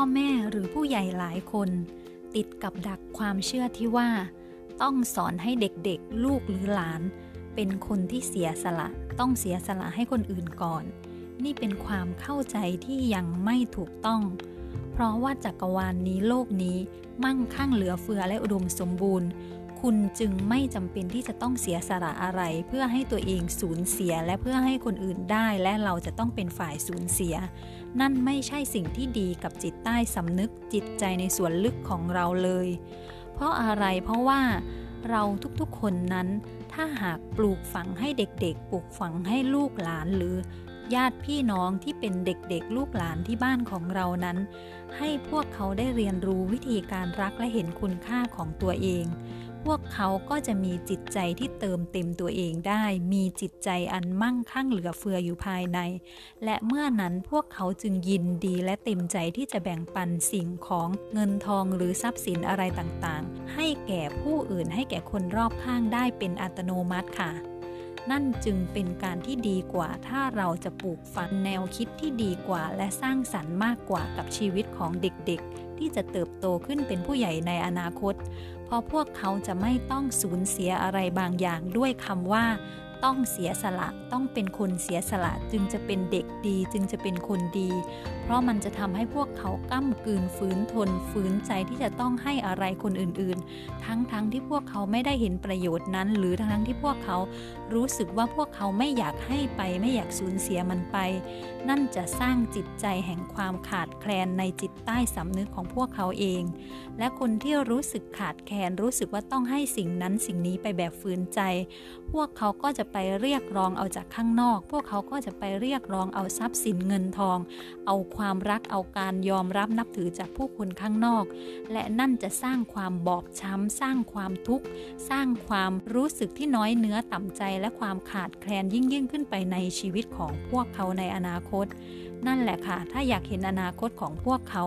อแม่หรือผู้ใหญ่หลายคน ติดกับดักความเชื่อที่ว่า ต้องสอนให้เด็กๆ ลูกหรือหลาน เป็นคนที่เสียสละ ต้องเสียสละให้คนอื่นก่อน นี่เป็นความเข้าใจที่ยังไม่ถูกต้อง เพราะว่าจักรวาลนนี้โลกนี้มั่งคั่งเหลือเฟือและอุดมสมบูรณ์ คุณจึงไม่จำเป็นที่จะต้องเสียสละอะไร เพื่อให้ตัวเองสูญเสียและเพื่อให้คนอื่นได้และเราจะต้องเป็นฝ่ายสูญเสีย นั่นไม่ใช่สิ่งที่ดีกับจิตใต้สำนึกจิตใจในส่วนลึกของเราเลย เพราะอะไรเพราะว่าเราทุกๆคนนั้น ถ้าหากปลูกฝังให้เด็กๆ ปลูกฝังให้ลูกหลานหรือญาติพี่น้องที่เป็นเด็กๆ ลูกหลานที่บ้านของเรานั้น ให้พวกเขาได้เรียนรู้วิธีการรักและเห็นคุณค่าของตัวเอง พวกเขาก็จะมีจิตใจที่เติมเต็มตัวเองได้ มีจิตใจอันมั่งคั่งเหลือเฟืออยู่ภายใน และเมื่อนั้นพวกเขาจึงยินดีและเต็มใจที่จะแบ่งปันสิ่งของเงินทองหรือทรัพย์สินอะไรต่างๆ ให้แก่ผู้อื่นให้แก่คนรอบข้างได้เป็นอัตโนมัติค่ะ นั่นจึงเป็นการที่ดีกว่าถ้าเราจะปลูกฝังแนวคิดที่ดีกว่า และสร้างสรรค์มากกว่ากับชีวิตของเด็กๆ ที่จะเติบโตขึ้นเป็นผู้ใหญ่ในอนาคต เพราะพวกเขาจะไม่ต้องสูญเสียอะไรบางอย่างด้วยคำว่า ต้องเสียสละต้องเป็นคนเสียสละจึงจะเป็นเด็กดี จึงจะเป็นคนดี เพราะมันจะทำให้พวกเขาก้ำกืนฝืนทนฝืนใจที่จะต้องให้อะไรคนอื่นๆ ทั้งๆทที่พวกเขาไม่ได้เห็นประโยชน์นั้น หรือทั้งๆที่พวกเขารู้สึกว่าพวกเขาไม่อยากให้ไป ไม่อยากสูญเสียมันไป นั่นจะสร้างจิตใจแห่งความขาดแคลนในจิตใต้สำนึกของพวกเขาเอง และคนที่รู้สึกขาดแคลนรู้สึกว่าต้องให้สิ่งนั้นสิ่งนี้ไปแบบฝืนใจ พวกเขาก็จะไปเรียกร้องเอาจากข้างนอก พวกเขาก็จะไปเรียกร้องเอาทรัพย์สินเงินทอง เอาความรักเอาการยอมรับนับถือจากผู้คนข้างนอก และนั่นจะสร้างความบอบช้ำ สร้างความทุกข์ สร้างความรู้สึกที่น้อยเนื้อต่ำใจและความขาดแคลนยิ่งยิ่งขึ้นไปในชีวิตของพวกเขาในอนาคต นั่นแหละค่ะ ถ้าอยากเห็นอนาคตของพวกเขา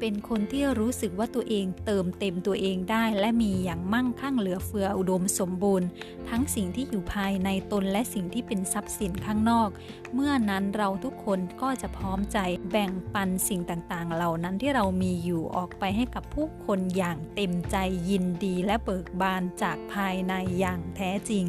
เป็นคนที่รู้สึกว่าตัวเองเติมเต็มตัวเองได้และมีอย่างมั่งคั่งเหลือเฟืออุดมสมบูรณ์ ทั้งสิ่งที่อยู่ภายในตนและสิ่งที่เป็นทรัพย์สินข้างนอก เมื่อนั้นเราทุกคนก็จะพร้อมใจแบ่งปันสิ่งต่างๆ เหล่านั้นที่เรามีอยู่ออกไปให้กับผู้คนอย่างเต็มใจยินดีและเบิกบานจากภายในอย่างแท้จริง